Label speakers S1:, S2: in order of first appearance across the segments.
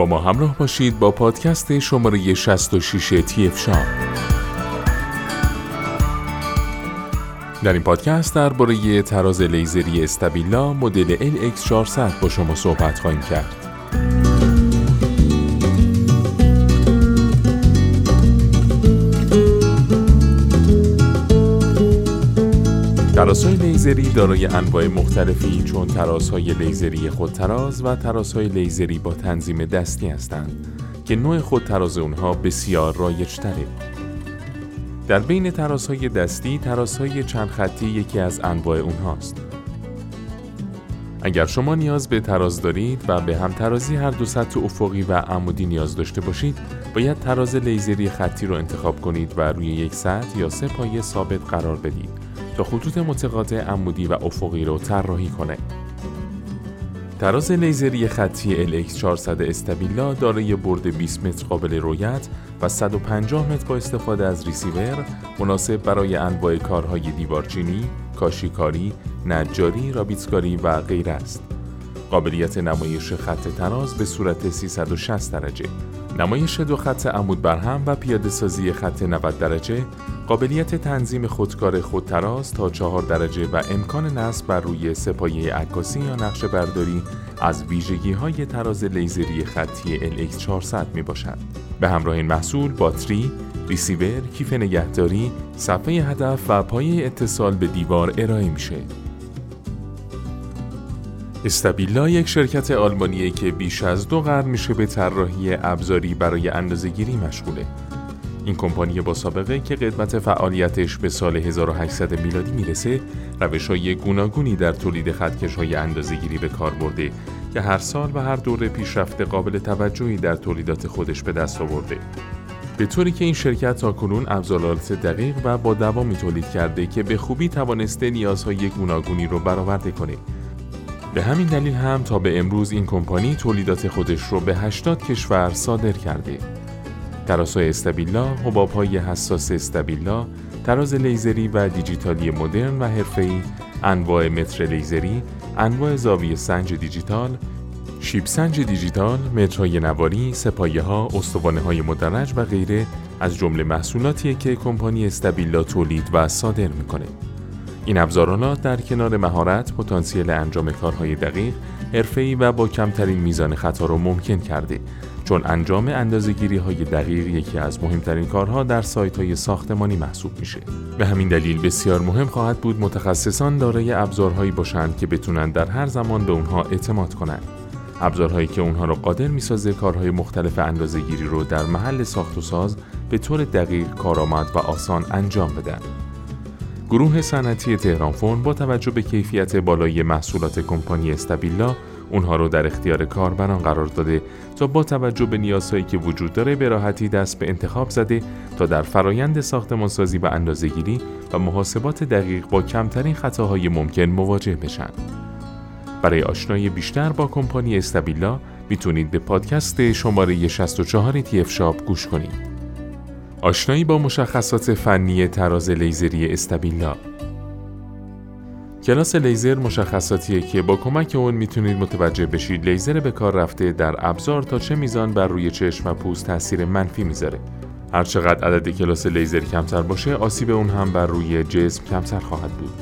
S1: با ما همراه باشید با پادکست شماره 66 تی شام در این پادکست درباره تراز لیزری استابیلا مدل LX400 با شما صحبت خواهیم کرد. تراسهای لیزری دارای انواع مختلفی چون تراسهای لیزری خودتراز و تراسهای لیزری با تنظیم دستی هستند که نوع خودتراز اونها بسیار رایج تره. در بین تراسهای دستی تراسهای چند خطی یکی از انواع اونهاست. اگر شما نیاز به تراز دارید و به هم ترازی هر دو سطح افقی و عمودی نیاز داشته باشید باید تراز لیزری خطی رو انتخاب کنید و روی یک سطح یا سه پایه ثابت قرار بدید خطوط متقاطع عمودی و افقی رو طراحی کنه. تراز لیزری خطی LX400 استابیلا دارای برد 20 متر قابل رویت و 150 متر با استفاده از ریسیور مناسب برای انواع کارهای دیوارچینی، کاشیکاری، نجاری، رابیتسکاری و غیره است. قابلیت نمایش خط تراز به صورت 360 درجه نمایش دو خط عمود برهم و پیاده سازی خط 90 درجه قابلیت تنظیم خودکار خودتراز تا 4 درجه و امکان نصب بر روی سپایه عکاسی یا نقشه برداری از ویژگی های تراز لیزری خطی LX400 می باشد. به همراه این محصول باتری، ریسیور، کیف نگهداری، صفحه هدف و پایه اتصال به دیوار ارائه میشه. استابیلا یک شرکت آلمانیه که بیش از دو قرن میشه به طراحی ابزاری برای اندازهگیری مشغوله. این کمپانی با سابقه که قدمت فعالیتش به سال 1800 میلادی می‌رسه روش های گوناگونی در تولید خطکش های اندازهگیری به کار برده که هر سال و هر دوره پیشرفت قابل توجهی در تولیدات خودش به دست آورده. به طوری که این شرکت تا کنون ابزارات دقیق و با دوامی تولید کرده که به خوبی توانسته نیازهای گوناگونی رو برآورده کنه به همین دلیل هم تا به امروز این کمپانی تولیدات خودش رو به 80 کشور صادر کرده. تراسای استابیلا، حبابهای حساس استابیلا، تراز لیزری و دیجیتالی مدرن و حرفه‌ای، انواع متر لیزری، انواع زاویه سنج دیجیتال، شیب سنج دیجیتال، مترهای نواری، سپایه ها، استوانه های مدرج و غیره از جمله محصولاتیه که کمپانی استابیلا تولید و صادر می‌کنه. این ابزارانات در کنار مهارت، پتانسیل انجام کارهای دقیق، حرفه‌ای و با کمترین میزان خطا را ممکن کرده چون انجام اندازه‌گیری های دقیق یکی از مهمترین کارها در سایت های ساختمانی محسوب میشه. به همین دلیل بسیار مهم خواهد بود متخصصان دارای ابزارهایی باشند که بتونند در هر زمان به اونها اعتماد کنند. ابزارهایی که اونها را قادر می‌سازه کارهای مختلف اندازه‌گیری رو در محل ساخت و ساز به طور دقیق، کارآمد و آسان انجام بدن. گروه صنعتی تهران فون با توجه به کیفیت بالای محصولات کمپانی استابیلا اونها رو در اختیار کاربران قرار داده تا با توجه به نیازهایی که وجود داره به راحتی دست به انتخاب زده تا در فرایند ساختمانسازی و اندازهگیری و محاسبات دقیق با کمترین خطاهای ممکن مواجه بشن. برای آشنایی بیشتر با کمپانی استابیلا می‌تونید به پادکست شماره 64 تی شاپ گوش کنید. آشنایی با مشخصات فنی تراز لیزری استابیلا کلاس لیزر مشخصاتیه که با کمک اون می‌تونید متوجه بشید لیزر به کار رفته در ابزار تا چه میزان بر روی چشم و پوست تاثیر منفی می‌ذاره. هرچقدر عدد کلاس لیزر کمتر باشه آسیب اون هم بر روی جسم کمتر خواهد بود.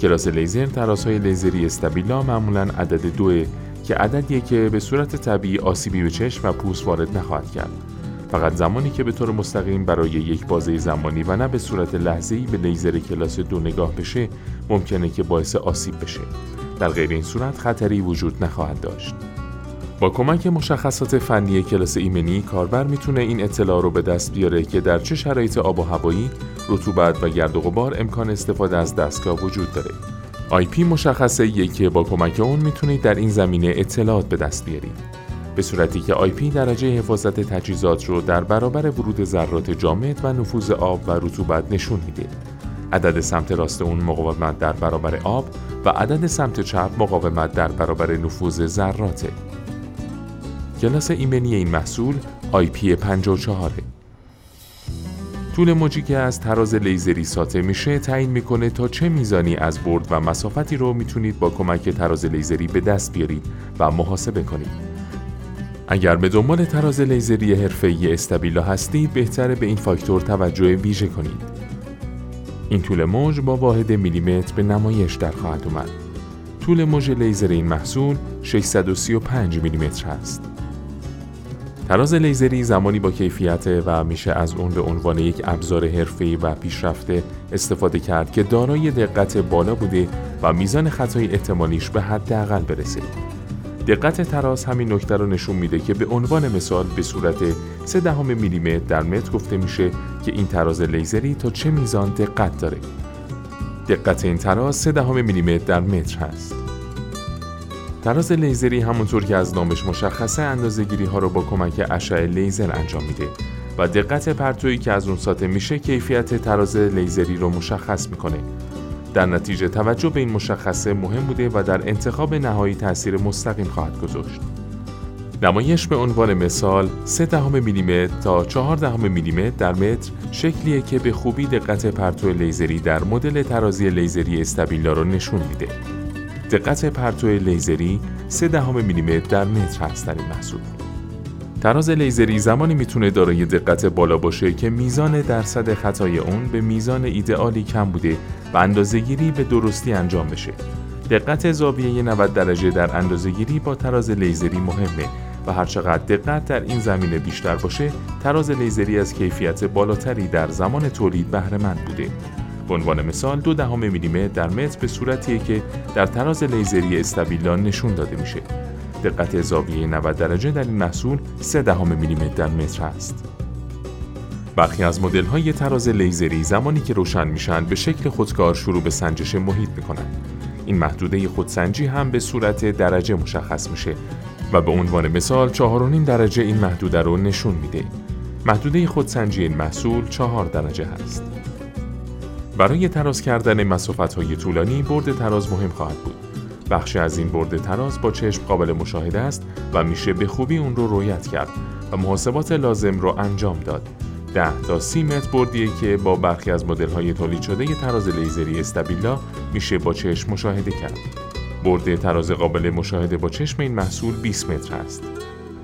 S1: کلاس لیزر ترازهای لیزری استابیلا معمولا عدد دوه که عددیه که به صورت طبیعی آسیبی به چشم و پوست وارد نخواهد کرد. فقط زمانی که به طور مستقیم برای یک بازه زمانی و نه به صورت لحظه‌ای به لیزر کلاس دو نگاه بشه ممکنه که باعث آسیب بشه. در غیر این صورت خطری وجود نخواهد داشت. با کمک مشخصات فنی کلاس ایمنی کاربر می‌تونه این اطلاع رو به دست بیاره که در چه شرایط آب و هوایی رطوبت و گرد و غبار امکان استفاده از دستگاه وجود داره. آی مشخصه که با کمک اون می‌تونید در این زمینه اطلاعات به دست بیارید. به صورتی که آی درجه حفاظت تجهیزات رو در برابر ورود ذرات جامد و نفوذ آب و رطوبت نشون میده. عدد سمت راست اون مقاومت در برابر آب و عدد سمت چپ مقاومت در برابر نفوذ ذراته. کلاس ایمنی این محصول IP 54 طول موجی که از تراز لیزری ساطع میشه تعیین می‌کنه تا چه میزانی از برد و مسافتی رو می‌تونید با کمک تراز لیزری به دست بیارید و محاسبه کنید. اگر به دنبال تراز لیزری حرفه‌ای استابیلا هستید بهتره به این فاکتور توجه ویژه کنید. این طول موج با واحد میلیمتر به نمایش در خواهد اومد. طول موج لیزر این محصول 635 میلیمتر است. تراز لیزری زمانی با کیفیت و میشه از اون به عنوان یک ابزار حرفه‌ای و پیشرفته استفاده کرد که دارای دقت بالا بوده و میزان خطای احتمالیش به حداقل برسه. دقت تراز همین نکته رو نشون میده که به عنوان مثال به صورت 3 دهم میلیمتر در متر گفته میشه که این تراز لیزری تا چه میزان دقت داره. دقت این تراز 3 دهم میلیمتر در متر هست. تراز لیزری همونطور که از نامش مشخصه اندازه‌گیری ها رو با کمک اشعه لیزر انجام میده و دقت پرتویی که از اون ساطع میشه کیفیت تراز لیزری رو مشخص می‌کنه. در نتیجه توجه به این مشخصه مهم بوده و در انتخاب نهایی تاثیر مستقیم خواهد گذاشت. نمایش به عنوان مثال 3 دهم میلیمتر تا 4 دهم میلیمتر در متر شکلیه که به خوبی دقت پرتو لیزری در مدل ترازی لیزری استابیلا رو نشون میده. دقت پرتو لیزری 3 دهم میلیمتر در متر هست در این محصول. تراز لیزری زمانی می‌تونه دارای دقت بالا باشه که میزان درصد خطای اون به میزان ایدئالی کم بوده و اندازهگیری به درستی انجام بشه. دقت زاویه 90 درجه در اندازهگیری با تراز لیزری مهمه و هرچقدر دقت در این زمینه بیشتر باشه تراز لیزری از کیفیت بالاتری در زمان تولید بهرهمند بوده به عنوان مثال دو دهم میلیمتر در متر به صورتیه که در تراز لیزری استابیلا نشون داده میشه. دقت زاویه 90 درجه در این محصول 3 دهم میلیمتر در متر است. برخی از مدل های تراز لیزری زمانی که روشن میشن به شکل خودکار شروع به سنجش محیط می‌کنن. این محدوده خودسنجی هم به صورت درجه مشخص میشه و به عنوان مثال 4.5 درجه این محدوده رو نشون میده. محدوده خودسنجی این محصول 4 درجه هست. برای تراز کردن مسافت های طولانی برد تراز مهم خواهد بود. بخشی از این برد تراز با چشم قابل مشاهده است و میشه به خوبی اون رو رویت کرد و محاسبات لازم رو انجام داد. 10 تا 30 متر بردیه که با برخی از مدل های تولید شده ی تراز لیزری استابیلا میشه با چشم مشاهده کرد. برد تراز قابل مشاهده با چشم این محصول 20 متر است.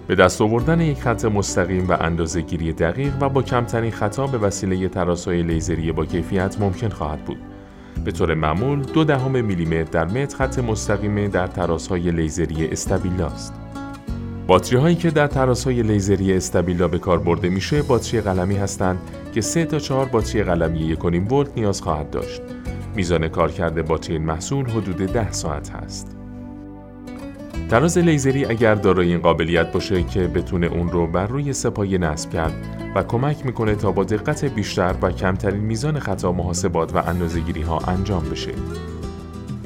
S1: به دست آوردن یک خط مستقیم و اندازه گیری دقیق و با کمترین خطا به وسیله تراسای لیزری با کیفیت ممکن خواهد بود. به طور معمول دو دهم میلیمتر در متر خط مستقیم در تراسهای لیزری استابیلا است. باتری هایی که در تراسهای لیزری استابیلا به کار برده میشه باتری قلمی هستند که 3 تا 4 باتری قلمی 1.5 ولت نیاز خواهد داشت. میزان کارکرد باتری این محصول حدود 10 ساعت هست. تراز لیزری اگر دارای این قابلیت باشه که بتونه اون رو بر روی سپایه نصب کرد و کمک می‌کنه تا با دقت بیشتر و کمترین میزان خطا محاسبات و اندازه‌گیری ها انجام بشه.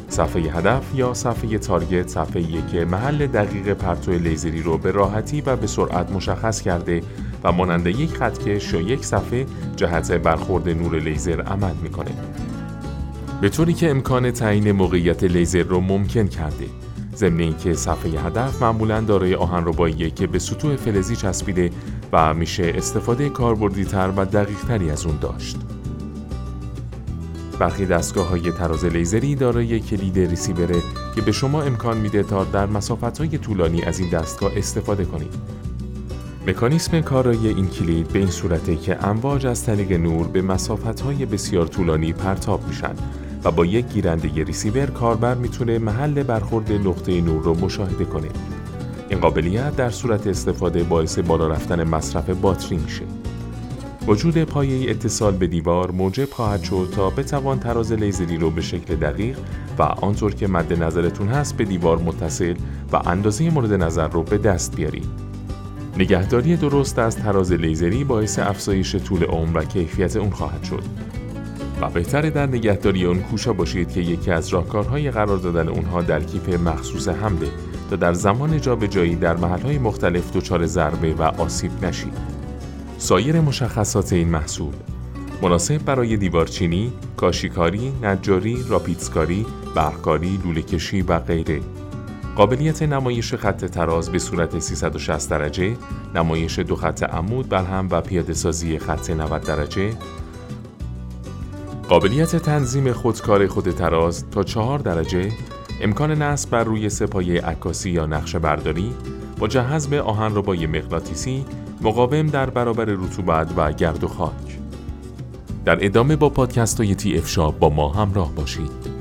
S1: صفحه هدف یا صفحه تارگت صفحه که محل دقیق پرتو لیزری رو به راحتی و به سرعت مشخص کرده و مانند یک خطکش یا یک صفحه جهت برخورد نور لیزر عمل می‌کنه. به طوری که امکان تعیین موقعیت لیزر رو ممکن کرده. ضمن اینکه صفحه هدف معمولا دارای آهنرباییه که به سطوح فلزی چسبیده و میشه استفاده کاربردی تر و دقیق تری از اون داشت. برخی دستگاه های تراز لیزری دارای کلید ریسیوره که به شما امکان میده تا در مسافت های طولانی از این دستگاه استفاده کنید. مکانیسم کارایی این کلید به این صورته که امواج از طریق نور به مسافت های بسیار طولانی پرتاب میشن و با یک گیرنده ریسیور کاربر می‌تونه محل برخورد نقطه نور رو مشاهده کنه. این قابلیت در صورت استفاده باعث بالا رفتن مصرف باتری میشه. وجود پایه اتصال به دیوار موجب خواهد شد تا بتوان تراز لیزری رو به شکل دقیق و آنطور که مد نظرتون هست به دیوار متصل و اندازه مورد نظر رو به دست بیارید. نگهداری درست از تراز لیزری باعث افزایش طول عمر و کیفیت اون خواهد شد. و بهتره در نگهداری اون کوشا باشید که یکی از راهکارهای قرار دادن اونها در کیف مخصوص حمله تا در زمان جابجایی در محلهای مختلف دچار ضربه و آسیب نشید. سایر مشخصات این محصول مناسب برای دیوارچینی، کاشیکاری، نجاری، راپیتسکاری، برقکاری، لوله‌کشی و غیره. قابلیت نمایش خط تراز به صورت 360 درجه، نمایش دو خط عمود برهم و پیاده سازی خط 90 درجه، قابلیت تنظیم خودکار خود تراز تا چهار درجه، امکان نصب بر روی سپایه عکاسی یا نقشه برداری، مجهز به آهن ربای مغناطیسی مقاوم در برابر رطوبت و گرد و خاک. در ادامه با پادکست های تی افشا با ما همراه باشید.